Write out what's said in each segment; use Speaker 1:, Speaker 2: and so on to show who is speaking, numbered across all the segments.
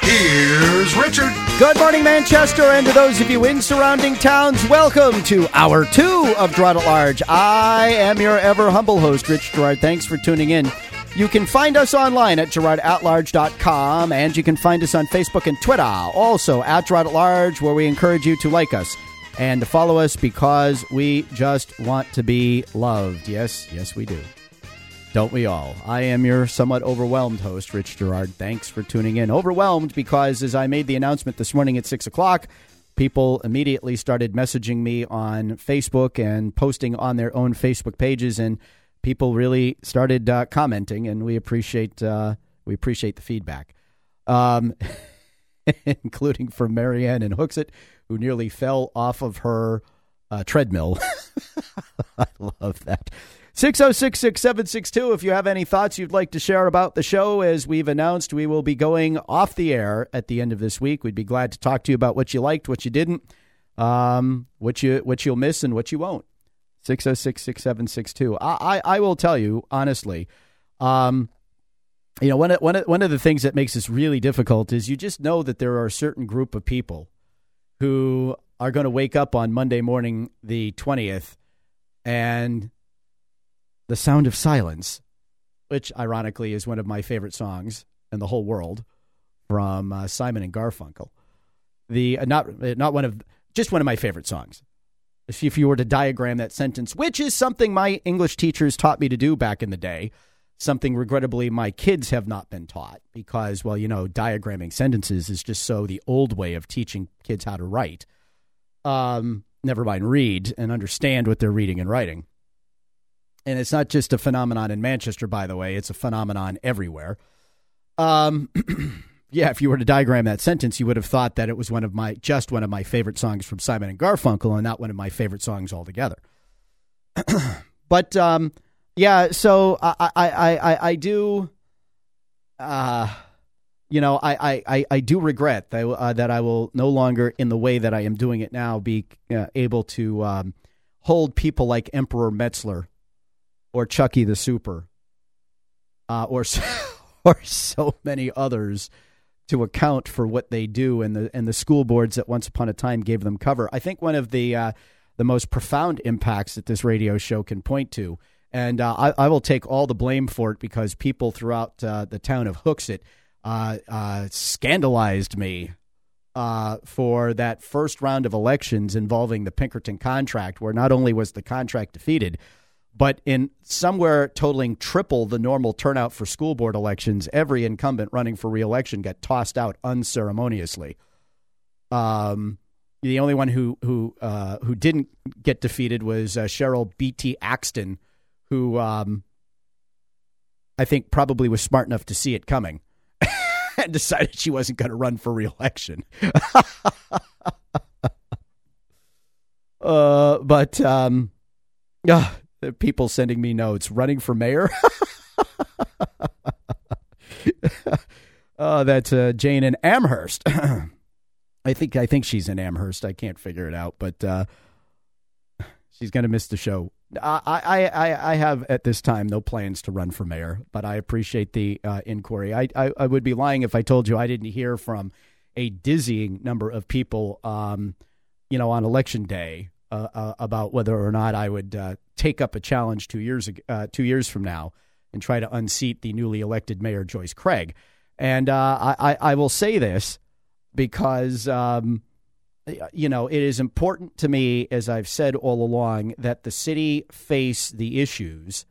Speaker 1: Here's Richard.
Speaker 2: Good morning, Manchester, and to those of you in surrounding towns, welcome to hour two of Girard at Large. I am your ever humble host, Rich Girard. Thanks for tuning in. You can find us online at girardatlarge.com, and you can find us on Facebook and Twitter, also at Girard at Large, where we encourage you to like us and to follow us because we just want to be loved. Yes, yes, we do. Don't we all? I am your somewhat overwhelmed host, Rich Girard. Thanks for tuning in. Overwhelmed because as I made the announcement this morning at 6 o'clock, people immediately started messaging me on Facebook and posting on their own Facebook pages, and people really started uh, commenting, and we appreciate uh, we appreciate the feedback, um, including from Marianne and Hooksett, who nearly fell off of her uh, treadmill. I love that. 606 6762. If you have any thoughts you'd like to share about the show, as we've announced, we will be going off the air at the end of this week. We'd be glad to talk to you about what you liked, what you didn't, um, what, you, what you'll miss, and what you won't. 606 6762. I, I will tell you, honestly, um, you know, one of, one, of, one of the things that makes this really difficult is you just know that there are a certain group of people who are going to wake up on Monday morning, the 20th, and the Sound of Silence, which ironically is one of my favorite songs in the whole world from uh, Simon and Garfunkel. The uh, not uh, not one of just one of my favorite songs. If, if you were to diagram that sentence, which is something my English teachers taught me to do back in the day, something regrettably my kids have not been taught because, well, you know, diagramming sentences is just so the old way of teaching kids how to write. Um, never mind read and understand what they're reading and writing and it's not just a phenomenon in Manchester, by the way. It's a phenomenon everywhere. Um, yeah, if you were to diagram that sentence, you would have thought that it was one of my just one of my favorite songs from Simon and Garfunkel, and not one of my favorite songs altogether. but um, yeah, so I I I, I do. Uh, you know, I, I, I do regret that, uh, that I will no longer, in the way that I am doing it now, be uh, able to um, hold people like Emperor Metzler or Chucky the Super, uh, or or so many others to account for what they do, and the and the school boards that once upon a time gave them cover. I think one of the uh, the most profound impacts that this radio show can point to, and uh, I, I, will take all the blame for it because people throughout uh, the town of Hooksett uh, uh, scandalized me uh, for that first round of elections involving the Pinkerton contract, where not only was the contract defeated, but in somewhere totaling triple the normal turnout for school board elections, every incumbent running for reelection got tossed out unceremoniously. Um, the only one who who uh, who didn't get defeated was uh, Cheryl B.T. Axton, who um, I think probably was smart enough to see it coming and decided she wasn't going to run for reelection. uh, but um, uh, people sending me notes running for mayor. oh, that's uh, Jane in Amherst. I think I think she's in Amherst. I can't figure it out, but uh, she's going to miss the show. I, I, I, have at this time no plans to run for mayor, but I appreciate the uh, inquiry. I, I, I would be lying if I told you I didn't hear from a dizzying number of people, um, you know, on election day uh, uh, about whether or not I would uh, take up a challenge two years uh, two years from now and try to unseat the newly elected mayor Joyce Craig. And uh, I, I, will say this because um, you know it is important to me, as I've said all along, that the city face the issues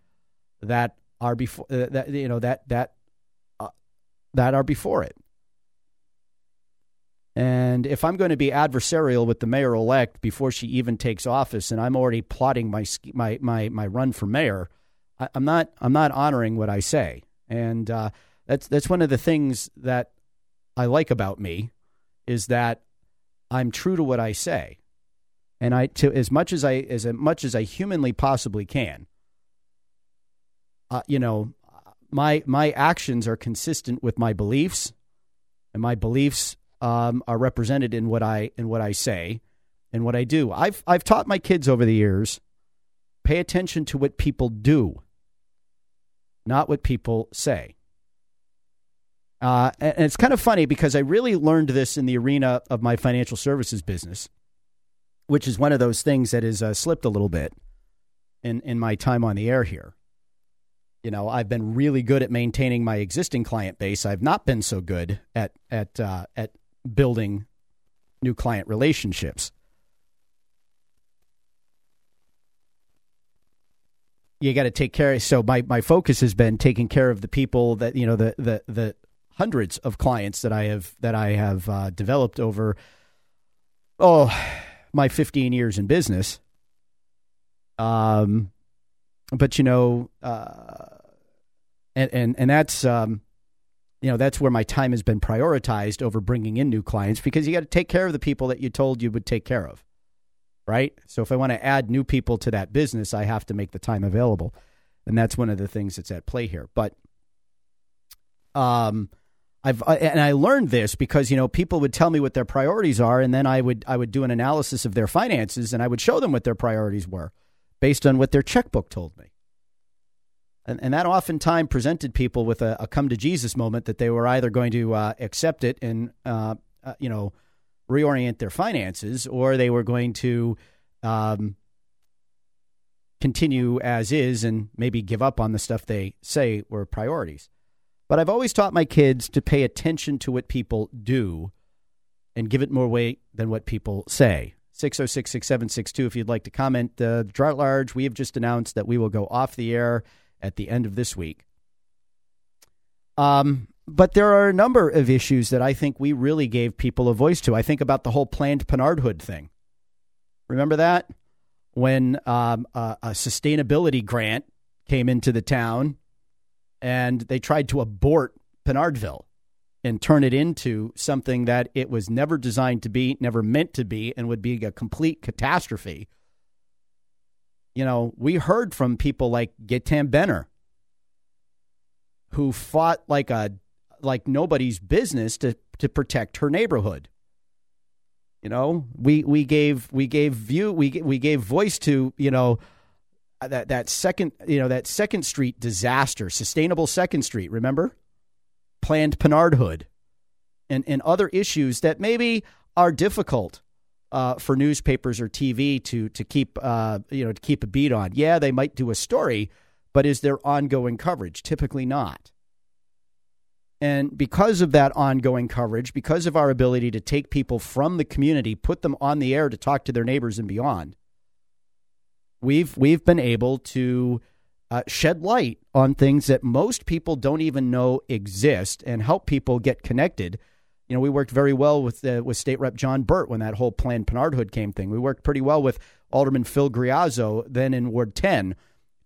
Speaker 2: that are before that you know that that that are before it. And if I'm going to be adversarial with the mayor elect before she even takes office, and I'm already plotting my my my, my run for mayor, I, am not I'm not honoring what I say, and uh, that's that's one of the things that I like about me is that I'm true to what I say, and I to as much as I as much as I humanly possibly can. Uh, you know, my my actions are consistent with my beliefs, and my beliefs um, are represented in what I in what I say and what I do. I've I've taught my kids over the years pay attention to what people do, not what people say. Uh, and it's kind of funny because I really learned this in the arena of my financial services business, which is one of those things that has uh, slipped a little bit in, in my time on the air here. You know, I've been really good at maintaining my existing client base. I've not been so good at at uh, at building new client relationships. You got to take care. So my, my focus has been taking care of the people that you know the the the hundreds of clients that I have that I have uh, developed over oh my 15 years in business. Um, but you know, uh, and and and that's um, you know that's where my time has been prioritized over bringing in new clients because you got to take care of the people that you told you would take care of, right? So if I want to add new people to that business, I have to make the time available, and that's one of the things that's at play here. But um, I've and I learned this because you know people would tell me what their priorities are, and then I would I would do an analysis of their finances, and I would show them what their priorities were based on what their checkbook told me. And, and that oftentimes presented people with a, a, come to Jesus moment that they were either going to uh, accept it and, uh, uh, you know, reorient their finances, or they were going to um, continue as is and maybe give up on the stuff they say were priorities. But I've always taught my kids to pay attention to what people do and give it more weight than what people say. 606 6762 if you'd like to comment. Uh, Girard at Large, we have just announced that we will go off the air at the end of this week. Um, but there are a number of issues that I think we really gave people a voice to. I think about the whole planned Pinardhood thing. Remember that? When um, a, a sustainability grant came into the town and they tried to abort Pinardville and turn it into something that it was never designed to be, never meant to be, and would be a complete catastrophe. You know, we heard from people like Gaetan Benner, who fought like a like nobody's business to to protect her neighborhood. You know, we we gave we gave view we we gave voice to you know that that second you know that Second Street disaster, sustainable Second Street. Remember, planned Pinardhood, and and other issues that maybe are difficult uh, for newspapers or TV to to keep uh, you know to keep a beat on. Yeah, they might do a story, but is there ongoing coverage? Typically not. And because of that ongoing coverage, because of our ability to take people from the community, put them on the air to talk to their neighbors and beyond, we've we've been able to uh, shed light on things that most people don't even know exist and help people get connected. You know, we worked very well with uh, with State Rep John Burt when that whole Planned Pinardhood came thing. We worked pretty well with Alderman Phil Greazzo then in Ward 10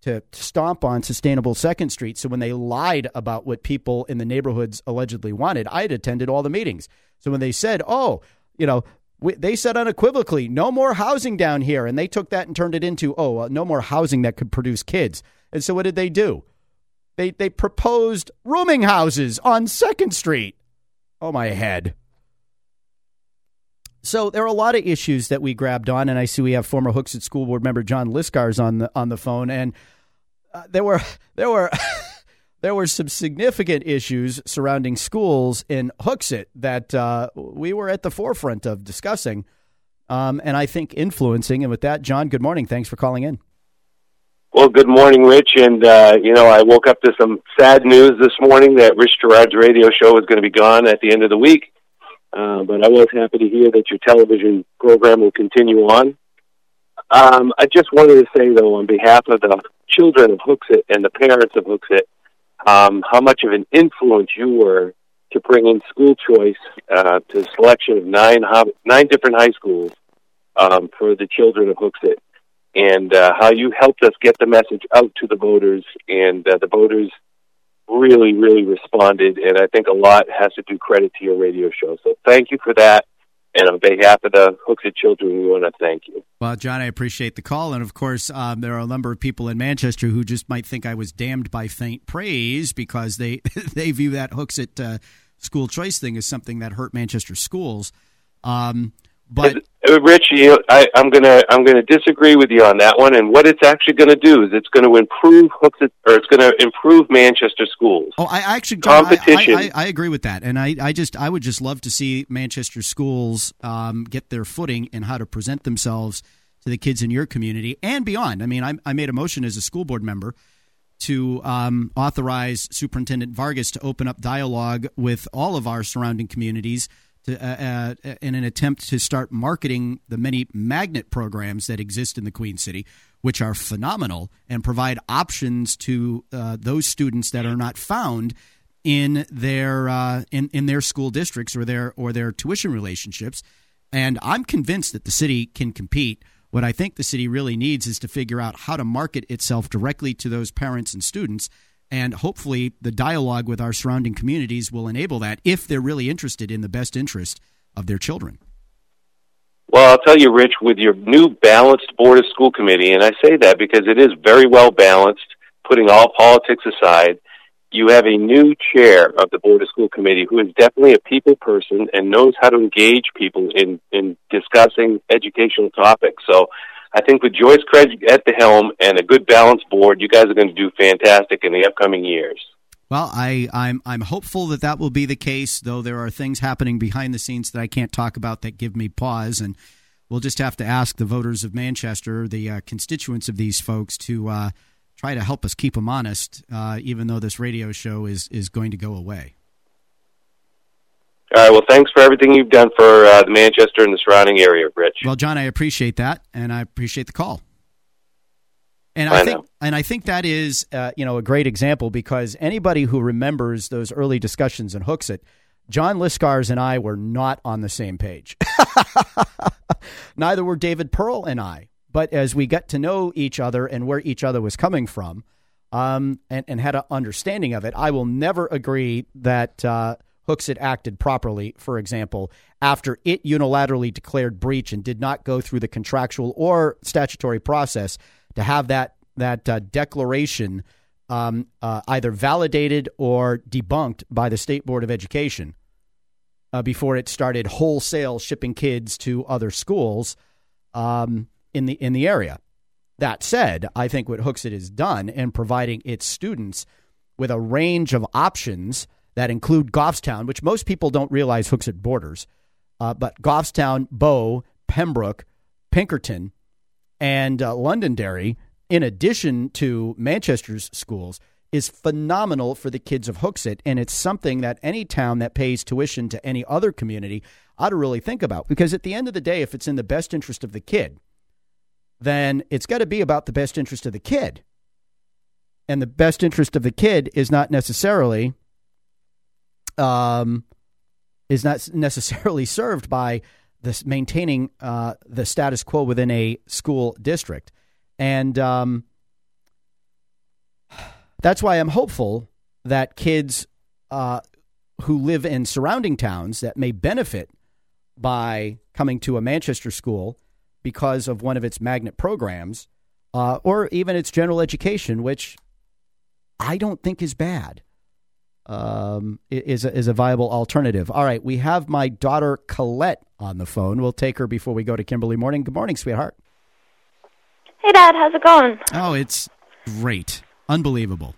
Speaker 2: to stomp on sustainable Second Street. So when they lied about what people in the neighborhoods allegedly wanted, I had attended all the meetings. So when they said, "Oh, you know, we, they said unequivocally, no more housing down here. And they took that and turned it into, oh, uh, no more housing that could produce kids. And so what did they do? They, they proposed rooming houses on 2nd Street. Oh, my head. So there are a lot of issues that we grabbed on, and I see we have former Hooksett School Board member John Lyscars on the on the phone, and uh, there were there were there were some significant issues surrounding schools in Hooksett that uh, we were at the forefront of discussing um, and I think influencing. And with that, John, good morning. Thanks for calling in.
Speaker 3: Well, good morning, Rich. And, uh, you know, I woke up to some sad news this morning that Rich Girard's radio show was going to be gone at the end of the week. Uh, but I was happy to hear that your television program will continue on. Um, I just wanted to say, though, on behalf of the children of Hooksett and the parents of Hooksett, um, how much of an influence you were to bring in school choice uh, to the selection of nine nine different high schools um, for the children of Hooksett, and uh, how you helped us get the message out to the voters, and uh, the voters really, really responded. And I think a lot has to do credit to your radio show. So thank you for that. And on behalf of the Hooksett children, we want to thank you.
Speaker 2: Well, John, I appreciate the call. And of course, um, there are a number of people in Manchester who just might think I was damned by faint praise because they, they view that Hooksett uh, school choice thing as something that hurt Manchester schools. Um, But
Speaker 3: Uh, Rich, I, I'm gonna I'm gonna disagree with you on that one. And what it's actually going to do is it's going to improve hooks or it's going to improve Manchester schools.
Speaker 2: Oh, I actually,
Speaker 3: Competition.
Speaker 2: I, I, I agree with that, and I, I just, I would just love to see Manchester schools um, get their footing in how to present themselves to the kids in your community and beyond. I mean, I, I made a motion as a school board member to um, authorize Superintendent Vargas to open up dialogue with all of our surrounding communities to, uh, uh, in an attempt to start marketing the many magnet programs that exist in the Queen City, which are phenomenal and provide options to uh, those students that are not found in their uh, in in their school districts or their or their tuition relationships. And I'm convinced that the city can compete. What I think the city really needs is to figure out how to market itself directly to those parents and students. And hopefully, the dialogue with our surrounding communities will enable that if they're really interested in the best interest of their children.
Speaker 3: Well, I'll tell you, Rich, with your new balanced Board of School Committee, and I say that because it is very well balanced, putting all politics aside, you have a new chair of the Board of School Committee who is definitely a people person and knows how to engage people in, in discussing educational topics. So I think with Joyce Craig at the helm and a good balanced board, you guys are going to do fantastic in the upcoming years.
Speaker 2: Well, I, I'm I'm hopeful that that will be the case, though there are things happening behind the scenes that I can't talk about that give me pause, and we'll just have to ask the voters of Manchester, the uh, constituents of these folks, to uh, try to help us keep them honest, uh, even though this radio show is is going to go away.
Speaker 3: All right. Well, thanks for everything you've done for uh, the Manchester and the surrounding area, Rich.
Speaker 2: Well, John, I appreciate that, and I appreciate the call. And
Speaker 3: I
Speaker 2: I think,
Speaker 3: know.
Speaker 2: and I think that is, uh, you know, a great example because anybody who remembers those early discussions and Hooksett, John Lyscars and I were not on the same page. Neither were David Pearl and I. But as we got to know each other and where each other was coming from, um, and, and had an understanding of it, I will never agree that uh, Hooksett acted properly, for example, after it unilaterally declared breach and did not go through the contractual or statutory process to have that that uh, declaration um, uh, either validated or debunked by the State Board of Education uh, before it started wholesale shipping kids to other schools um, in the in the area. That said, I think what Hooksett has done in providing its students with a range of options that include Goffstown, which most people don't realize hooks Hooksett borders, uh, but Goffstown, Bow, Pembroke, Pinkerton, and uh, Londonderry, in addition to Manchester's schools, is phenomenal for the kids of Hooksett. And it's something that any town that pays tuition to any other community ought to really think about. Because at the end of the day, if it's in the best interest of the kid, then it's got to be about the best interest of the kid. And the best interest of the kid is not necessarily um, is not necessarily served by this maintaining uh, the status quo within a school district, and um, that's why I'm hopeful that kids uh, who live in surrounding towns that may benefit by coming to a Manchester school because of one of its magnet programs, uh, or even its general education, which I don't think is bad um, is a, is a viable alternative. All right, we have my daughter Colette on the phone. We'll take her before we go to Kimberly Morning. Good morning, sweetheart.
Speaker 4: Hey, Dad, how's it going?
Speaker 2: Oh, it's great, unbelievable.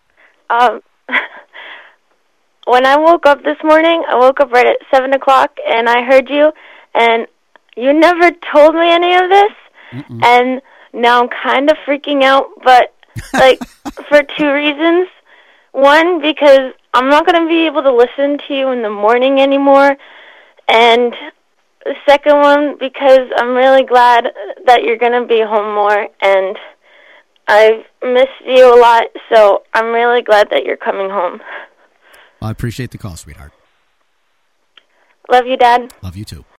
Speaker 4: Um, when I woke up this morning, I woke up right at seven o'clock, and I heard you, and you never told me any of this,
Speaker 2: Mm-mm.
Speaker 4: and now I'm kind of freaking out, but like for two reasons. One, because I'm not going to be able to listen to you in the morning anymore, and the second one, because I'm really glad that you're going to be home more, and I've missed you a lot, so I'm really glad that you're coming home.
Speaker 2: I appreciate the call, sweetheart.
Speaker 4: Love you, Dad.
Speaker 2: Love you too.